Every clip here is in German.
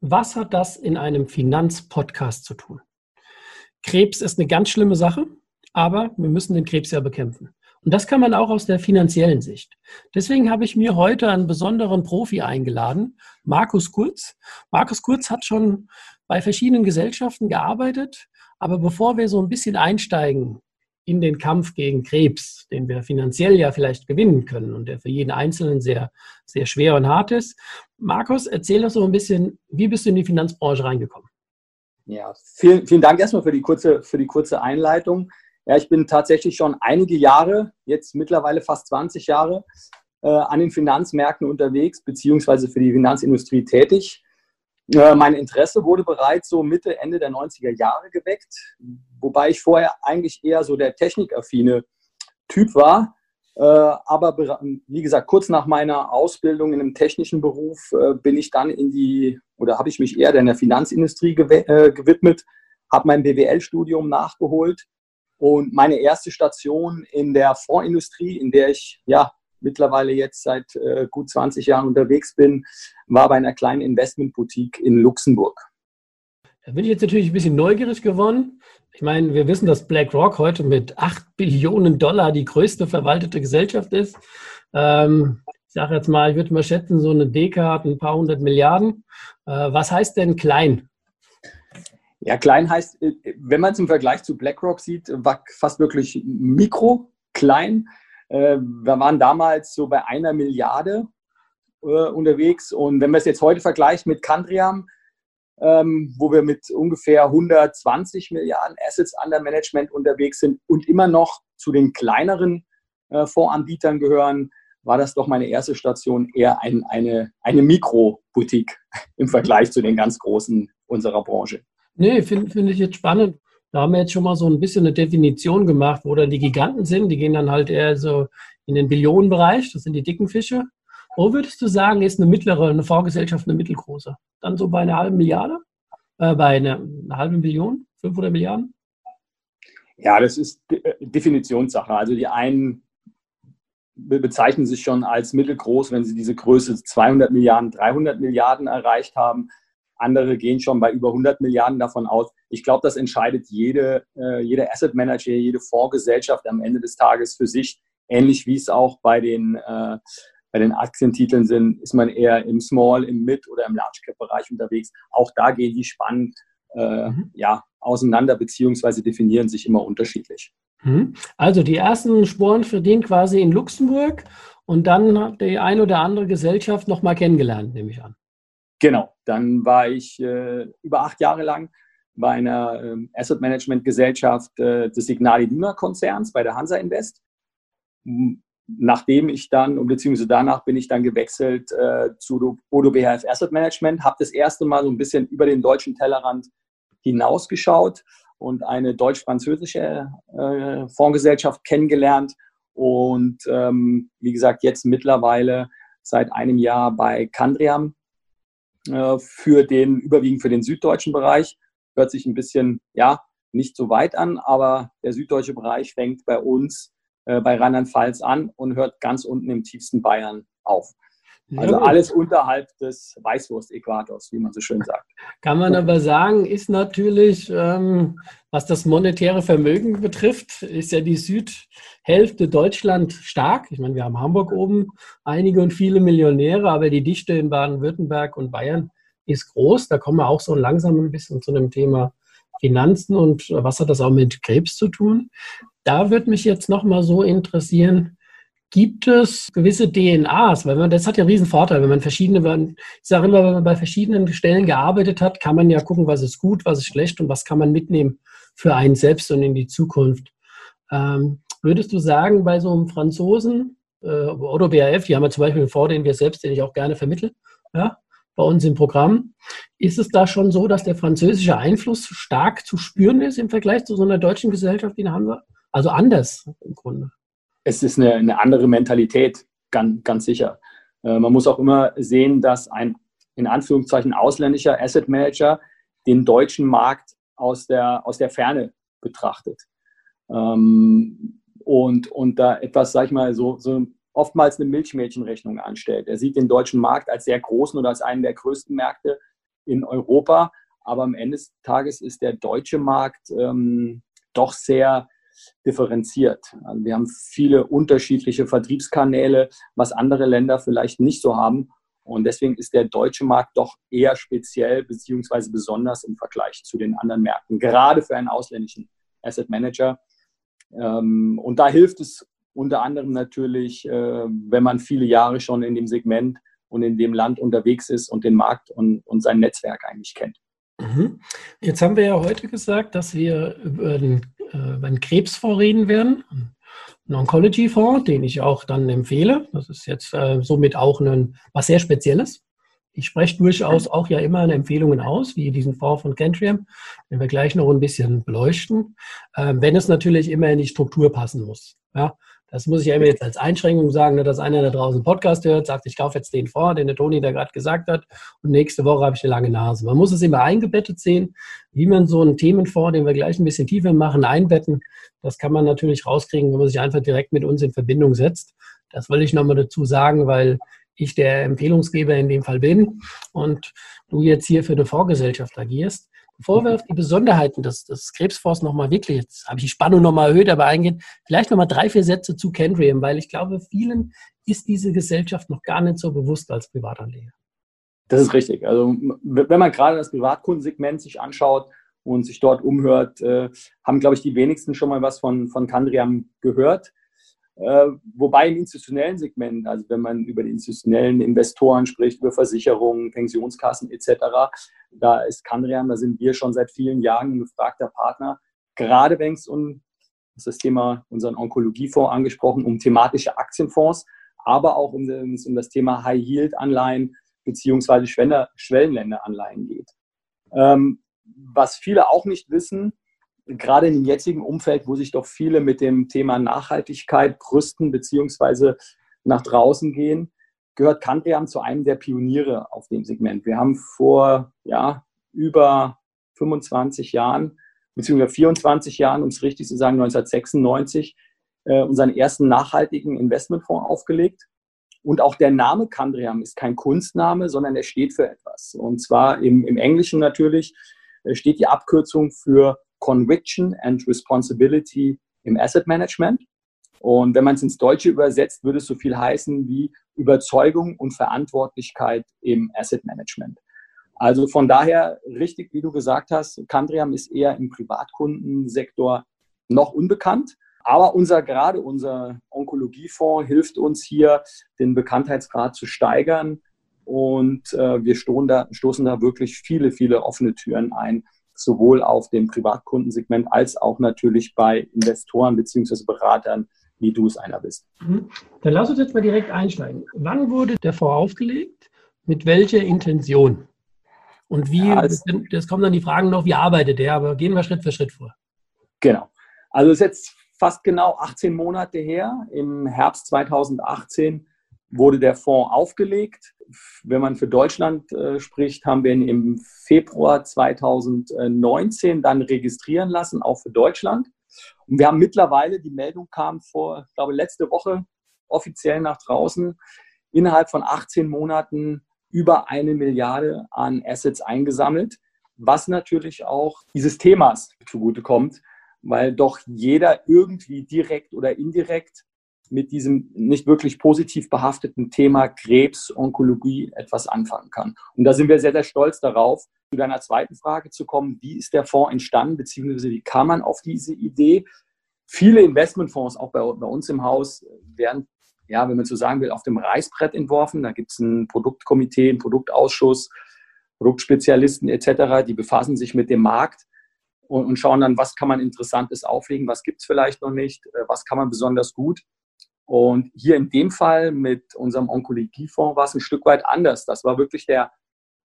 Was hat das in einem Finanzpodcast zu tun? Krebs ist eine ganz schlimme Sache, aber wir müssen den Krebs ja bekämpfen. Und das kann man auch aus der finanziellen Sicht. Deswegen habe ich mir heute einen besonderen Profi eingeladen, Markus Kurz. Markus Kurz hat schon bei verschiedenen Gesellschaften gearbeitet, aber bevor wir so ein bisschen einsteigen in den Kampf gegen Krebs, den wir finanziell ja vielleicht gewinnen können und der für jeden Einzelnen sehr, sehr schwer und hart ist. Markus, erzähl doch so ein bisschen, wie bist du in die Finanzbranche reingekommen? Ja, vielen, vielen Dank erstmal für die kurze, für die kurze Einleitung. Ja, ich bin tatsächlich schon einige Jahre, jetzt mittlerweile fast 20 Jahre, äh, an den Finanzmärkten unterwegs, beziehungsweise für die Finanzindustrie tätig. Äh, mein Interesse wurde bereits so Mitte, Ende der 90er Jahre geweckt, wobei ich vorher eigentlich eher so der technikaffine Typ war. Äh, aber wie gesagt, kurz nach meiner Ausbildung in einem technischen Beruf äh, bin ich dann in die, oder habe ich mich eher in der Finanzindustrie gewidmet, habe mein BWL-Studium nachgeholt und meine erste Station in der Fondsindustrie, in der ich ja mittlerweile jetzt seit äh, gut 20 Jahren unterwegs bin, war bei einer kleinen Investmentboutique in Luxemburg. Da bin ich jetzt natürlich ein bisschen neugierig geworden. Ich meine, wir wissen, dass BlackRock heute mit 8 Billionen Dollar die größte verwaltete Gesellschaft ist. Ähm, ich sage jetzt mal, ich würde mal schätzen, so eine Deka hat ein paar hundert Milliarden. Äh, was heißt denn klein? Ja, klein heißt, äh, wenn man es im Vergleich zu BlackRock sieht, war fast wirklich mikro, klein. Äh, wir waren damals so bei einer Milliarde äh, unterwegs. Und wenn man es jetzt heute vergleicht mit Candriam, ähm, wo wir mit ungefähr 120 Milliarden Assets under Management unterwegs sind und immer noch zu den kleineren äh, Fondsanbietern gehören, war das doch meine erste Station eher ein, eine, eine Mikro-Boutique im Vergleich zu den ganz großen unserer Branche. Nee, finde find ich jetzt spannend. Da haben wir jetzt schon mal so ein bisschen eine Definition gemacht, wo dann die Giganten sind. Die gehen dann halt eher so in den Billionenbereich. Das sind die dicken Fische. Wo würdest du sagen, ist eine mittlere, eine Vorgesellschaft eine mittelgroße? Dann so bei einer halben Milliarde? Äh, bei einer, einer halben Billion? 500 Milliarden? Ja, das ist äh, Definitionssache. Also die einen bezeichnen sich schon als mittelgroß, wenn sie diese Größe 200 Milliarden, 300 Milliarden erreicht haben. Andere gehen schon bei über 100 Milliarden davon aus. Ich glaube, das entscheidet jede, äh, jede Asset Manager, jede Fondsgesellschaft am Ende des Tages für sich. Ähnlich wie es auch bei den, äh, bei den Aktientiteln sind, ist man eher im Small, im Mid- oder im Large Cap-Bereich unterwegs. Auch da gehen die spannend äh, mhm. ja, auseinander beziehungsweise definieren sich immer unterschiedlich. Mhm. Also die ersten Sporen verdienen quasi in Luxemburg und dann hat die ein oder andere Gesellschaft nochmal kennengelernt, nehme ich an. Genau, dann war ich äh, über acht Jahre lang bei einer ähm, Asset Management Gesellschaft äh, des Signal Iduna Konzerns bei der Hansa Invest. Nachdem ich dann, beziehungsweise danach bin ich dann gewechselt äh, zu Odo BHF Asset Management, habe das erste Mal so ein bisschen über den deutschen Tellerrand hinausgeschaut und eine deutsch-französische äh, Fondsgesellschaft kennengelernt. Und ähm, wie gesagt, jetzt mittlerweile seit einem Jahr bei Candriam für den, überwiegend für den süddeutschen Bereich. Hört sich ein bisschen, ja, nicht so weit an, aber der süddeutsche Bereich fängt bei uns äh, bei Rheinland-Pfalz an und hört ganz unten im tiefsten Bayern auf. Also alles unterhalb des Weißwurst-Äquators, wie man so schön sagt. Kann man aber sagen, ist natürlich, ähm, was das monetäre Vermögen betrifft, ist ja die Südhälfte Deutschland stark. Ich meine, wir haben Hamburg oben einige und viele Millionäre, aber die Dichte in Baden-Württemberg und Bayern ist groß. Da kommen wir auch so langsam ein bisschen zu dem Thema Finanzen und was hat das auch mit Krebs zu tun? Da würde mich jetzt nochmal so interessieren, gibt es gewisse DNAs, weil man, das hat ja einen riesen Vorteil, wenn man verschiedene, ich sage immer, wenn man bei verschiedenen Stellen gearbeitet hat, kann man ja gucken, was ist gut, was ist schlecht und was kann man mitnehmen für einen selbst und in die Zukunft. Ähm, würdest du sagen, bei so einem Franzosen äh, oder BAF, die haben ja zum Beispiel einen Fonds, den wir selbst, den ich auch gerne vermittle, ja, bei uns im Programm. Ist es da schon so, dass der französische Einfluss stark zu spüren ist im Vergleich zu so einer deutschen Gesellschaft wie in Hansa? Also anders im Grunde. Es ist eine, eine andere Mentalität, ganz, ganz sicher. Äh, man muss auch immer sehen, dass ein in Anführungszeichen ausländischer Asset Manager den deutschen Markt aus der, aus der Ferne betrachtet. Ähm, und, und da etwas, sag ich mal, so, so oftmals eine Milchmädchenrechnung anstellt. Er sieht den deutschen Markt als sehr großen oder als einen der größten Märkte in Europa. Aber am Ende des Tages ist der deutsche Markt ähm, doch sehr differenziert. Also wir haben viele unterschiedliche Vertriebskanäle, was andere Länder vielleicht nicht so haben. Und deswegen ist der deutsche Markt doch eher speziell beziehungsweise besonders im Vergleich zu den anderen Märkten, gerade für einen ausländischen Asset Manager. Ähm, und da hilft es unter anderem natürlich, äh, wenn man viele Jahre schon in dem Segment und in dem Land unterwegs ist und den Markt und, und sein Netzwerk eigentlich kennt. Mhm. Jetzt haben wir ja heute gesagt, dass wir über den, über den Krebsfonds reden werden einen Oncology-Fonds, den ich auch dann empfehle. Das ist jetzt äh, somit auch ein, was sehr Spezielles. Ich spreche durchaus auch ja immer Empfehlungen aus, wie diesen Fonds von Kentrium, den wir gleich noch ein bisschen beleuchten, äh, wenn es natürlich immer in die Struktur passen muss. Ja, das muss ich ja immer jetzt als Einschränkung sagen, ne, dass einer da draußen Podcast hört, sagt, ich kaufe jetzt den vor, den der Toni da gerade gesagt hat, und nächste Woche habe ich eine lange Nase. Man muss es immer eingebettet sehen, wie man so einen Themenfonds, den wir gleich ein bisschen tiefer machen, einbetten. Das kann man natürlich rauskriegen, wenn man sich einfach direkt mit uns in Verbindung setzt. Das will ich nochmal dazu sagen, weil ich der Empfehlungsgeber in dem Fall bin und du jetzt hier für eine Vorgesellschaft agierst. Bevor die Besonderheiten des, des Krebsfonds nochmal wirklich, jetzt habe ich die Spannung nochmal erhöht, aber eingehen, vielleicht nochmal drei, vier Sätze zu Kendriam, weil ich glaube, vielen ist diese Gesellschaft noch gar nicht so bewusst als Privatanleger. Das ist richtig. Also wenn man gerade das Privatkundensegment sich anschaut und sich dort umhört, äh, haben, glaube ich, die wenigsten schon mal was von, von Candriam gehört. Äh, wobei im institutionellen Segment, also wenn man über die institutionellen Investoren spricht, über Versicherungen, Pensionskassen etc., da ist Canriam, da sind wir schon seit vielen Jahren ein gefragter Partner, gerade wenn es um das Thema, unseren Onkologiefonds angesprochen, um thematische Aktienfonds, aber auch um, um das Thema High-Yield-Anleihen beziehungsweise Schwellenländeranleihen geht. Ähm, was viele auch nicht wissen, gerade in dem jetzigen Umfeld, wo sich doch viele mit dem Thema Nachhaltigkeit brüsten bzw. nach draußen gehen, gehört Kantriam zu einem der Pioniere auf dem Segment. Wir haben vor ja, über 25 Jahren, beziehungsweise 24 Jahren, um es richtig zu sagen, 1996, äh, unseren ersten nachhaltigen Investmentfonds aufgelegt. Und auch der Name Kandriam ist kein Kunstname, sondern er steht für etwas. Und zwar im, im Englischen natürlich äh, steht die Abkürzung für Conviction and Responsibility im Asset Management. Und wenn man es ins Deutsche übersetzt, würde es so viel heißen wie Überzeugung und Verantwortlichkeit im Asset Management. Also von daher richtig, wie du gesagt hast, Candriam ist eher im Privatkundensektor noch unbekannt. Aber unser, gerade unser Onkologiefonds hilft uns hier, den Bekanntheitsgrad zu steigern. Und äh, wir da, stoßen da wirklich viele, viele offene Türen ein, sowohl auf dem Privatkundensegment als auch natürlich bei Investoren bzw. Beratern, wie du es einer bist. Mhm. Dann lass uns jetzt mal direkt einsteigen. Wann wurde der Fonds aufgelegt? Mit welcher Intention? Und wie, ja, das, das kommen dann die Fragen noch, wie arbeitet der? Aber gehen wir Schritt für Schritt vor. Genau. Also es ist jetzt fast genau 18 Monate her. Im Herbst 2018 wurde der Fonds aufgelegt wenn man für Deutschland äh, spricht, haben wir ihn im Februar 2019 dann registrieren lassen, auch für Deutschland. Und wir haben mittlerweile, die Meldung kam vor, ich glaube, letzte Woche offiziell nach draußen, innerhalb von 18 Monaten über eine Milliarde an Assets eingesammelt, was natürlich auch dieses Themas zugutekommt, weil doch jeder irgendwie direkt oder indirekt mit diesem nicht wirklich positiv behafteten Thema Krebs, Onkologie etwas anfangen kann. Und da sind wir sehr, sehr stolz darauf. Zu deiner zweiten Frage zu kommen, wie ist der Fonds entstanden, beziehungsweise wie kam man auf diese Idee? Viele Investmentfonds, auch bei, bei uns im Haus, werden, ja, wenn man so sagen will, auf dem Reißbrett entworfen. Da gibt es ein Produktkomitee, einen Produktausschuss, Produktspezialisten etc., die befassen sich mit dem Markt und, und schauen dann, was kann man Interessantes auflegen, was gibt es vielleicht noch nicht, äh, was kann man besonders gut. Und hier in dem Fall mit unserem Onkologiefonds war es ein Stück weit anders. Das war wirklich der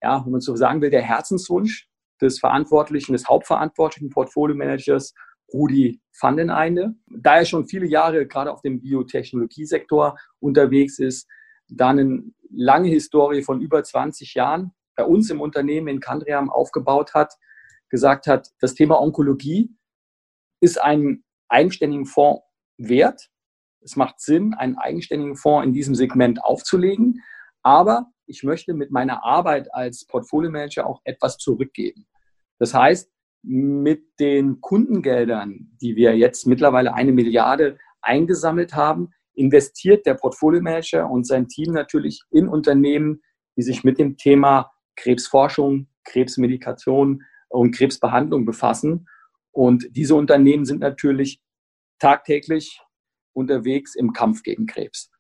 ja, wenn man so sagen will, der Herzenswunsch des Verantwortlichen, des hauptverantwortlichen Portfolio-Managers Rudi Vandeneinde. Da er schon viele Jahre gerade auf dem Biotechnologiesektor unterwegs ist, dann eine lange Historie von über 20 Jahren bei uns im Unternehmen in Kandriam aufgebaut hat, gesagt hat, das Thema Onkologie ist einen eigenständigen Fonds wert. Es macht Sinn, einen eigenständigen Fonds in diesem Segment aufzulegen. Aber ich möchte mit meiner Arbeit als Portfolio-Manager auch etwas zurückgeben. Das heißt, mit den Kundengeldern, die wir jetzt mittlerweile eine Milliarde eingesammelt haben, investiert der Portfolio-Manager und sein Team natürlich in Unternehmen, die sich mit dem Thema Krebsforschung, Krebsmedikation und Krebsbehandlung befassen. Und diese Unternehmen sind natürlich tagtäglich unterwegs im Kampf gegen Krebs.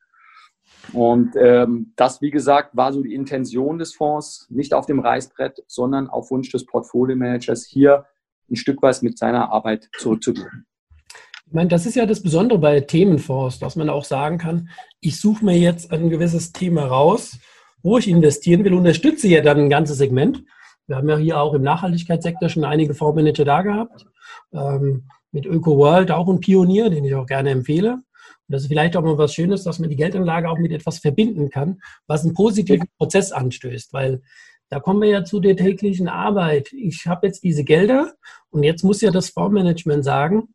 Und ähm, das, wie gesagt, war so die Intention des Fonds, nicht auf dem Reißbrett, sondern auf Wunsch des Portfolio-Managers hier ein Stück weit mit seiner Arbeit zurückzugeben. Ich meine, das ist ja das Besondere bei Themenfonds, dass man auch sagen kann, ich suche mir jetzt ein gewisses Thema raus, wo ich investieren will, unterstütze ja dann ein ganzes Segment. Wir haben ja hier auch im Nachhaltigkeitssektor schon einige Fondsmanager da gehabt. Ähm, mit ÖkoWorld auch ein Pionier, den ich auch gerne empfehle. Und das ist vielleicht auch mal was Schönes, dass man die Geldanlage auch mit etwas verbinden kann, was einen positiven Prozess anstößt, weil da kommen wir ja zu der täglichen Arbeit. Ich habe jetzt diese Gelder und jetzt muss ja das Fondsmanagement sagen,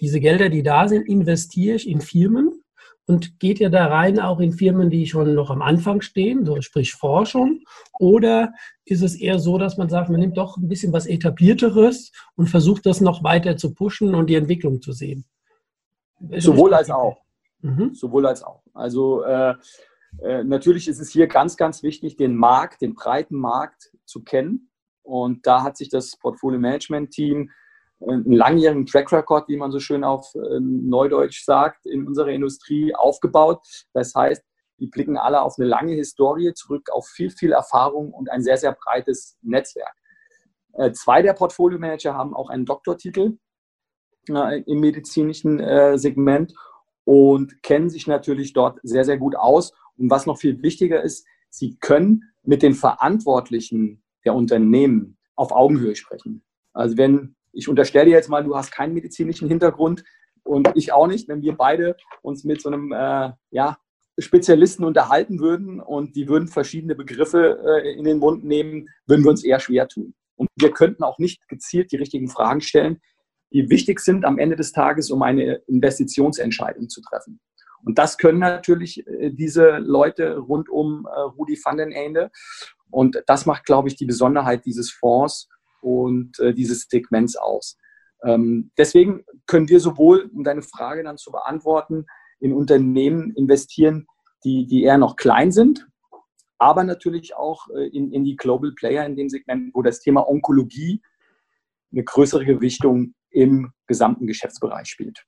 diese Gelder, die da sind, investiere ich in Firmen und geht ja da rein auch in Firmen, die schon noch am Anfang stehen, so sprich Forschung? Oder ist es eher so, dass man sagt, man nimmt doch ein bisschen was etablierteres und versucht das noch weiter zu pushen und die Entwicklung zu sehen? Sowohl als auch. Mhm. Sowohl als auch. Also äh, äh, natürlich ist es hier ganz, ganz wichtig, den Markt, den breiten Markt zu kennen. Und da hat sich das Portfolio Management Team einen langjährigen Track Record, wie man so schön auf ähm, Neudeutsch sagt, in unserer Industrie aufgebaut. Das heißt, die blicken alle auf eine lange Historie zurück, auf viel, viel Erfahrung und ein sehr, sehr breites Netzwerk. Äh, zwei der Portfolio-Manager haben auch einen Doktortitel äh, im medizinischen äh, Segment und kennen sich natürlich dort sehr, sehr gut aus. Und was noch viel wichtiger ist, sie können mit den Verantwortlichen der Unternehmen auf Augenhöhe sprechen. Also wenn ich unterstelle jetzt mal, du hast keinen medizinischen Hintergrund und ich auch nicht, wenn wir beide uns mit so einem äh, ja, Spezialisten unterhalten würden und die würden verschiedene Begriffe äh, in den Mund nehmen, würden wir uns eher schwer tun. Und wir könnten auch nicht gezielt die richtigen Fragen stellen, die wichtig sind am Ende des Tages, um eine Investitionsentscheidung zu treffen. Und das können natürlich äh, diese Leute rund um äh, Rudi van den Ende. Und das macht, glaube ich, die Besonderheit dieses Fonds und äh, dieses Segments aus. Ähm, deswegen können wir sowohl, um deine Frage dann zu beantworten, in Unternehmen investieren, die, die eher noch klein sind, aber natürlich auch äh, in, in die Global Player in dem Segment, wo das Thema Onkologie eine größere Gewichtung im gesamten Geschäftsbereich spielt.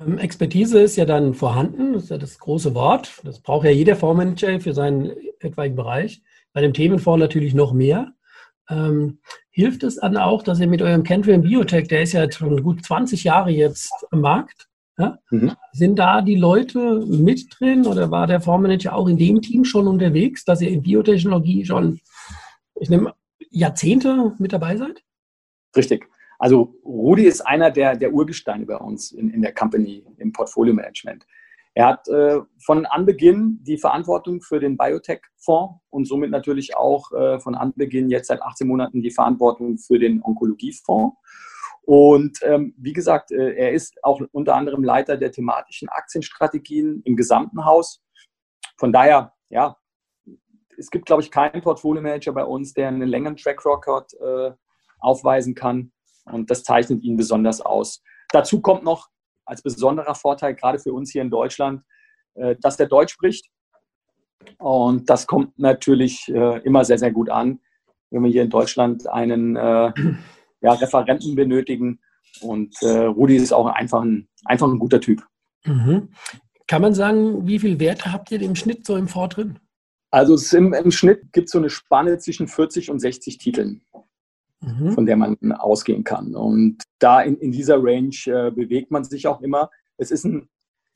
Ähm, Expertise ist ja dann vorhanden, das ist ja das große Wort. Das braucht ja jeder Fondsmanager für seinen etwaigen Bereich. Bei dem Themenfonds natürlich noch mehr. Ähm, hilft es dann auch, dass ihr mit eurem Kenfilm Biotech, der ist ja schon gut 20 Jahre jetzt am Markt, ja? mhm. sind da die Leute mit drin oder war der Fondsmanager auch in dem Team schon unterwegs, dass ihr in Biotechnologie schon, ich nehme, Jahrzehnte mit dabei seid? Richtig. Also Rudi ist einer der, der Urgesteine bei uns in, in der Company, im Portfolio-Management. Er hat äh, von Anbeginn die Verantwortung für den Biotech-Fonds und somit natürlich auch äh, von Anbeginn jetzt seit 18 Monaten die Verantwortung für den Onkologiefonds. Und ähm, wie gesagt, äh, er ist auch unter anderem Leiter der thematischen Aktienstrategien im gesamten Haus. Von daher, ja, es gibt, glaube ich, keinen Portfolio-Manager bei uns, der einen längeren Track Record äh, aufweisen kann. Und das zeichnet ihn besonders aus. Dazu kommt noch, als besonderer Vorteil, gerade für uns hier in Deutschland, äh, dass der Deutsch spricht. Und das kommt natürlich äh, immer sehr, sehr gut an, wenn wir hier in Deutschland einen äh, ja, Referenten benötigen. Und Rudi ist auch einfach ein, einfach ein guter Typ. Mhm. Kann man sagen, wie viel Werte habt ihr im Schnitt so im Fort drin? Also im, im Schnitt gibt es so eine Spanne zwischen 40 und 60 Titeln mhm. von der man ausgehen kann. Und da in, in dieser Range äh, bewegt man sich auch immer. Es ist ein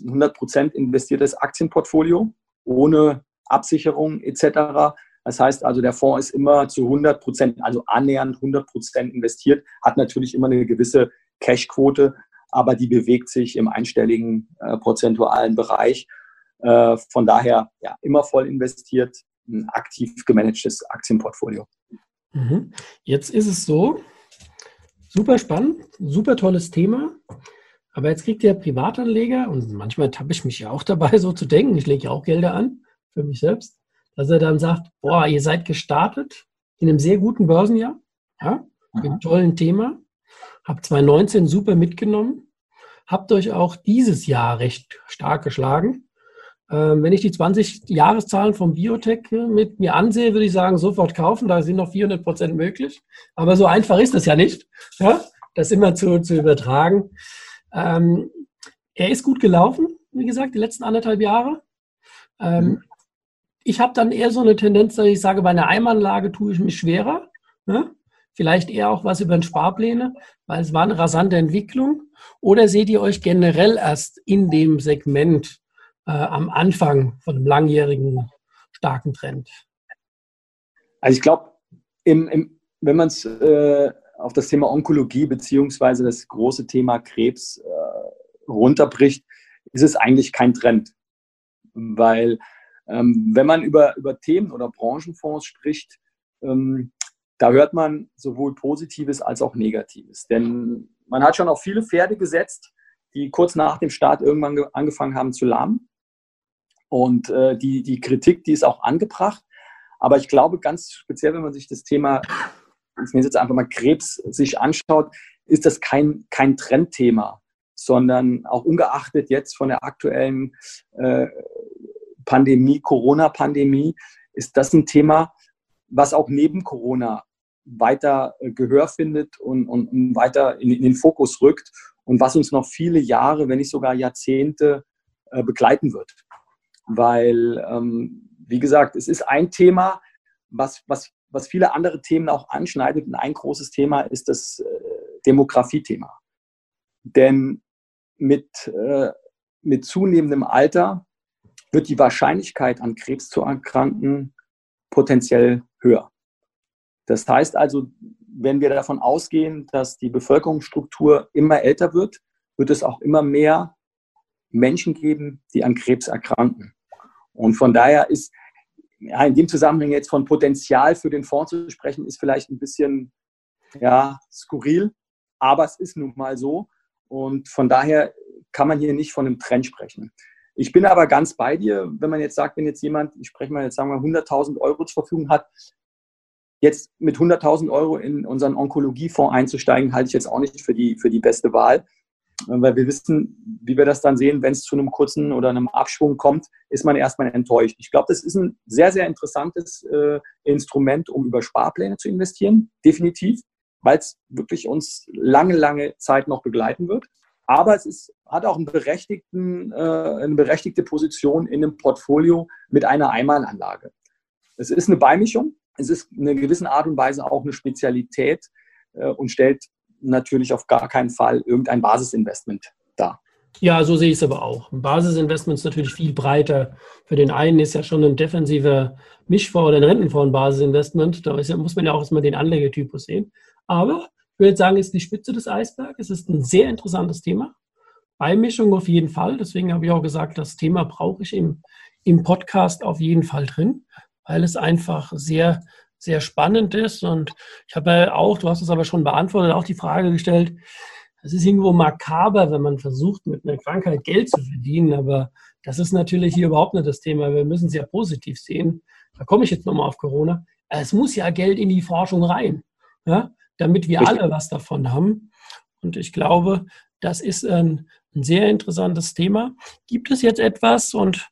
100% investiertes Aktienportfolio ohne Absicherung etc. Das heißt also, der Fonds ist immer zu 100 Prozent, also annähernd 100 Prozent investiert, hat natürlich immer eine gewisse Cashquote, aber die bewegt sich im einstelligen äh, prozentualen Bereich. Äh, von daher ja, immer voll investiert, ein aktiv gemanagtes Aktienportfolio. Mhm. Jetzt ist es so, super spannend, super tolles Thema. Aber jetzt kriegt der Privatanleger, und manchmal tappe ich mich ja auch dabei, so zu denken, ich lege ja auch Gelder an für mich selbst, dass er dann sagt, boah, ihr seid gestartet in einem sehr guten Börsenjahr, ja, mit einem tollen Thema, habt 2019 super mitgenommen, habt euch auch dieses Jahr recht stark geschlagen. Ähm, wenn ich die 20 Jahreszahlen vom Biotech äh, mit mir ansehe, würde ich sagen, sofort kaufen, da sind noch 400 Prozent möglich. Aber so einfach ist das ja nicht, ja, das immer zu, zu übertragen. Ähm, er ist gut gelaufen, wie gesagt, die letzten anderthalb Jahre. Ähm, mhm. Ich habe dann eher so eine Tendenz, dass ich sage, bei einer Einmalanlage tue ich mich schwerer. Ne? Vielleicht eher auch was über den Sparpläne, weil es war eine rasante Entwicklung. Oder seht ihr euch generell erst in dem Segment äh, am Anfang von einem langjährigen starken Trend? Also ich glaube, wenn man es äh, auf das Thema Onkologie beziehungsweise das große Thema Krebs äh, runterbricht, ist es eigentlich kein Trend. Weil ähm, wenn man über, über Themen oder Branchenfonds spricht, ähm, da hört man sowohl Positives als auch Negatives. Denn man hat schon auf viele Pferde gesetzt, die kurz nach dem Start irgendwann angefangen haben zu lahmen. Und äh, die, die Kritik, die ist auch angebracht. Aber ich glaube ganz speziell, wenn man sich das Thema ich nenne es jetzt einfach mal Krebs, sich anschaut, ist das kein, kein Trendthema, sondern auch ungeachtet jetzt von der aktuellen äh, Pandemie, Corona-Pandemie, ist das ein Thema, was auch neben Corona weiter äh, Gehör findet und, und, weiter in, in, den Fokus rückt und was uns noch viele Jahre, wenn nicht sogar Jahrzehnte äh, begleiten wird. Weil, ähm, wie gesagt, es ist ein Thema, was, was was viele andere Themen auch anschneidet. Und ein großes Thema ist das äh, Demografie-Thema. Denn mit, äh, mit zunehmendem Alter wird die Wahrscheinlichkeit, an Krebs zu erkranken, potenziell höher. Das heißt also, wenn wir davon ausgehen, dass die Bevölkerungsstruktur immer älter wird, wird es auch immer mehr Menschen geben, die an Krebs erkranken. Und von daher ist ja, in dem Zusammenhang jetzt von Potenzial für den Fonds zu sprechen, ist vielleicht ein bisschen ja, skurril, aber es ist nun mal so. Und von daher kann man hier nicht von einem Trend sprechen. Ich bin aber ganz bei dir, wenn man jetzt sagt, wenn jetzt jemand, ich spreche mal jetzt sagen wir 100.000 Euro zur Verfügung hat, jetzt mit 100.000 Euro in unseren Onkologiefonds einzusteigen, halte ich jetzt auch nicht für die, für die beste Wahl weil wir wissen, wie wir das dann sehen, wenn es zu einem kurzen oder einem Abschwung kommt, ist man erstmal enttäuscht. Ich glaube, das ist ein sehr, sehr interessantes äh, Instrument, um über Sparpläne zu investieren, definitiv, weil es wirklich uns lange, lange Zeit noch begleiten wird. Aber es ist, hat auch einen berechtigten, äh, eine berechtigte Position in einem Portfolio mit einer Einmalanlage. Es ist eine Beimischung, es ist in einer gewissen Art und Weise auch eine Spezialität äh, und stellt natürlich auf gar keinen Fall irgendein Basisinvestment dar. Ja, so sehe ich es aber auch. Ein Basisinvestment ist natürlich viel breiter. Für den einen ist ja schon ein defensiver Mischfonds oder ein Rentenfonds ein Basisinvestment. Da ja, muss man ja auch erstmal den Anlegertypus sehen. Aber ich würde sagen, ist die Spitze des Eisbergs. Es ist ein sehr interessantes Thema. Beimischung auf jeden Fall. Deswegen habe ich auch gesagt, das Thema brauche ich im, im Podcast auf jeden Fall drin, weil es einfach sehr sehr spannend ist. Und ich habe ja auch, du hast es aber schon beantwortet, auch die Frage gestellt, es ist irgendwo makaber, wenn man versucht, mit einer Krankheit Geld zu verdienen, aber das ist natürlich hier überhaupt nicht das Thema. Wir müssen es ja positiv sehen. Da komme ich jetzt nochmal auf Corona. Es muss ja Geld in die Forschung rein, ja, damit wir alle was davon haben. Und ich glaube, das ist ein, ein sehr interessantes Thema. Gibt es jetzt etwas, und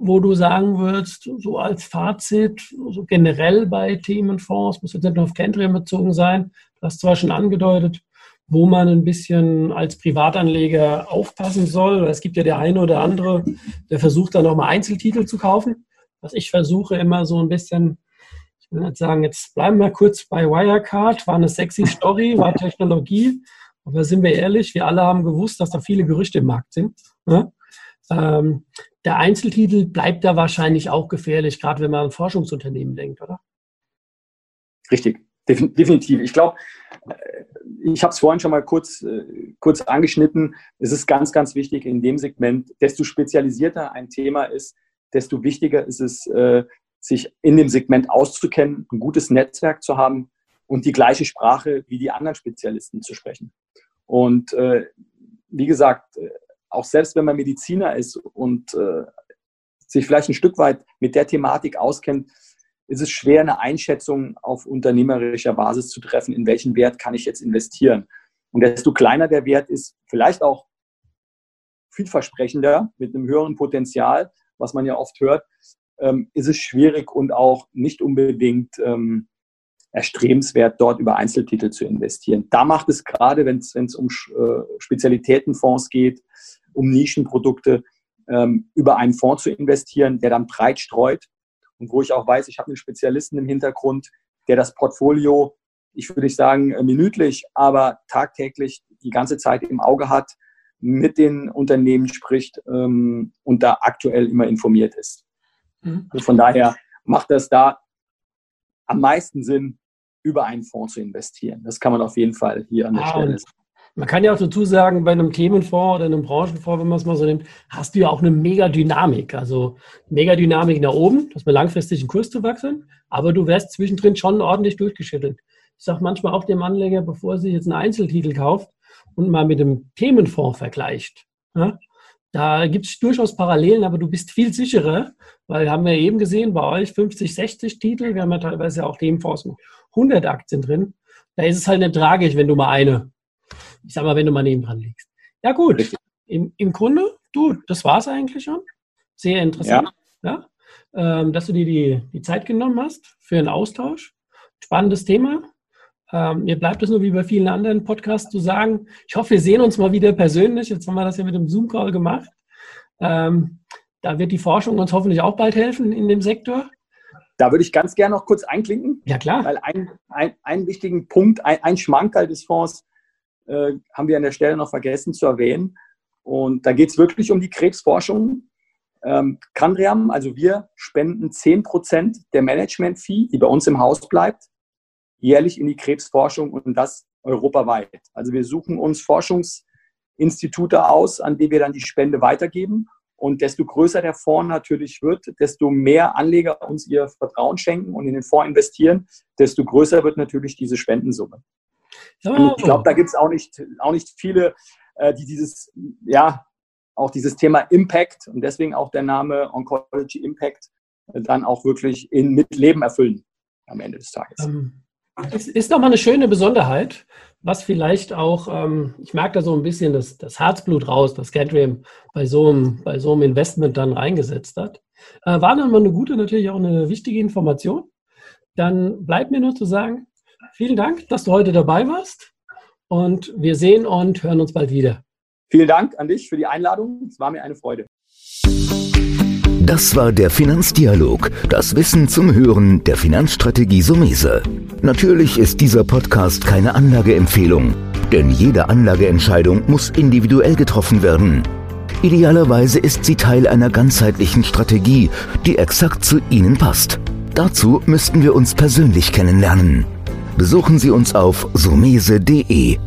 wo du sagen würdest, so als Fazit, so generell bei Themenfonds, muss jetzt nicht nur auf Kendrian bezogen sein, du hast zwar schon angedeutet, wo man ein bisschen als Privatanleger aufpassen soll. Es gibt ja der eine oder andere, der versucht dann nochmal Einzeltitel zu kaufen. Was ich versuche immer so ein bisschen, ich will nicht sagen, jetzt bleiben wir kurz bei Wirecard, war eine sexy Story, war Technologie. Aber sind wir ehrlich, wir alle haben gewusst, dass da viele Gerüchte im Markt sind. Ja? Ähm, der Einzeltitel bleibt da wahrscheinlich auch gefährlich, gerade wenn man an Forschungsunternehmen denkt, oder? Richtig, definitiv. Ich glaube, äh, ich habe es vorhin schon mal kurz, äh, kurz angeschnitten. Es ist ganz, ganz wichtig in dem Segment, desto spezialisierter ein Thema ist, desto wichtiger ist es, äh, sich in dem Segment auszukennen, ein gutes Netzwerk zu haben und die gleiche Sprache wie die anderen Spezialisten zu sprechen. Und wie gesagt, auch selbst wenn man Mediziner ist und sich vielleicht ein Stück weit mit der Thematik auskennt, ist es schwer, eine Einschätzung auf unternehmerischer Basis zu treffen, in welchen Wert kann ich jetzt investieren. Und desto kleiner der Wert ist, vielleicht auch vielversprechender, mit einem höheren Potenzial, was man ja oft hört, ähm, ist es schwierig und auch nicht unbedingt ähm, erstrebenswert, dort über Einzeltitel zu investieren. Da macht es gerade, wenn es um äh, Spezialitätenfonds geht, um Nischenprodukte, ähm, über einen Fonds zu investieren, der dann breit streut und wo ich auch weiß, ich habe einen Spezialisten im Hintergrund, der das Portfolio, ich würde nicht sagen äh, minütlich, aber tagtäglich die ganze Zeit im Auge hat, mit den Unternehmen spricht ähm, und da aktuell immer informiert ist. Mhm. von daher macht das da am meisten Sinn, über einen Fonds zu investieren. Das kann man auf jeden Fall hier an der ah, Stelle sagen. Man kann ja auch dazu sagen, bei einem Themenfonds oder einem Branchenfonds, wenn man es mal so nimmt, hast du ja auch eine Megadynamik. Also Megadynamik nach oben, dass wir langfristig einen Kurs zu wachsen, aber du wirst zwischendrin schon ordentlich durchgeschüttelt. Ich sage manchmal auch dem Anleger, bevor er sich jetzt einen Einzeltitel kauft und mal mit dem Themenfonds vergleicht. Ja, da gibt es durchaus Parallelen, aber du bist viel sicherer, weil haben wir eben gesehen, bei euch 50, 60 Titel, wir haben ja teilweise auch Themenfonds mit 100 Aktien drin. Da ist es halt nicht tragisch, wenn du mal eine ich sag mal, wenn du mal nebendran liegst. Ja, gut. Im, Im Grunde, du, das war es eigentlich schon. Sehr interessant. Ja. ja? Ähm, dass du dir die, die Zeit genommen hast für einen Austausch. Spannendes Thema. Ähm, mir bleibt es nur wie bei vielen anderen Podcasts zu sagen, ich hoffe, wir sehen uns mal wieder persönlich. Jetzt haben wir das ja mit dem Zoom-Call gemacht. Ähm, da wird die Forschung uns hoffentlich auch bald helfen in dem Sektor. Da würde ich ganz gerne noch kurz einklinken. Ja, klar. Weil ein, ein, einen wichtigen Punkt, ein, ein Schmankerl des Fonds äh, haben wir an der Stelle noch vergessen zu erwähnen. Und da geht es wirklich um die Krebsforschung. Ähm, Candriam, also wir spenden 10% der Management-Fee, die bei uns im Haus bleibt, jährlich in die Krebsforschung und das europaweit. Also wir suchen uns Forschungsinstitute aus, an die wir dann die Spende weitergeben. Und desto größer der Fonds natürlich wird, desto mehr Anleger uns ihr Vertrauen schenken und in den Fonds investieren, desto größer wird natürlich diese Spendensumme. Oh. Ich glaube, da gibt es auch nicht, auch nicht viele, äh, die dieses, ja, auch dieses Thema Impact und deswegen auch der Name Oncology Impact äh, dann auch wirklich in, mit Leben erfüllen am Ende des Tages. Ähm, es ist doch mal eine schöne Besonderheit, was vielleicht auch, ähm, ich merke da so ein bisschen das, das Herzblut raus, das Cadrium bei so, einem, bei so einem Investment dann reingesetzt hat. Äh, war dann mal eine gute, natürlich auch eine wichtige Information. Dann bleibt mir nur zu sagen, vielen Dank, dass du heute dabei warst. Und wir sehen und hören uns bald wieder. Vielen Dank an dich für die Einladung. Es war mir eine Freude. Das war der Finanzdialog, das Wissen zum Hören der Finanzstrategie Sumese. Natürlich ist dieser Podcast keine Anlageempfehlung, denn jede Anlageentscheidung muss individuell getroffen werden. Idealerweise ist sie Teil einer ganzheitlichen Strategie, die exakt zu Ihnen passt. Dazu müssten wir uns persönlich kennenlernen. Besuchen Sie uns auf sumese.de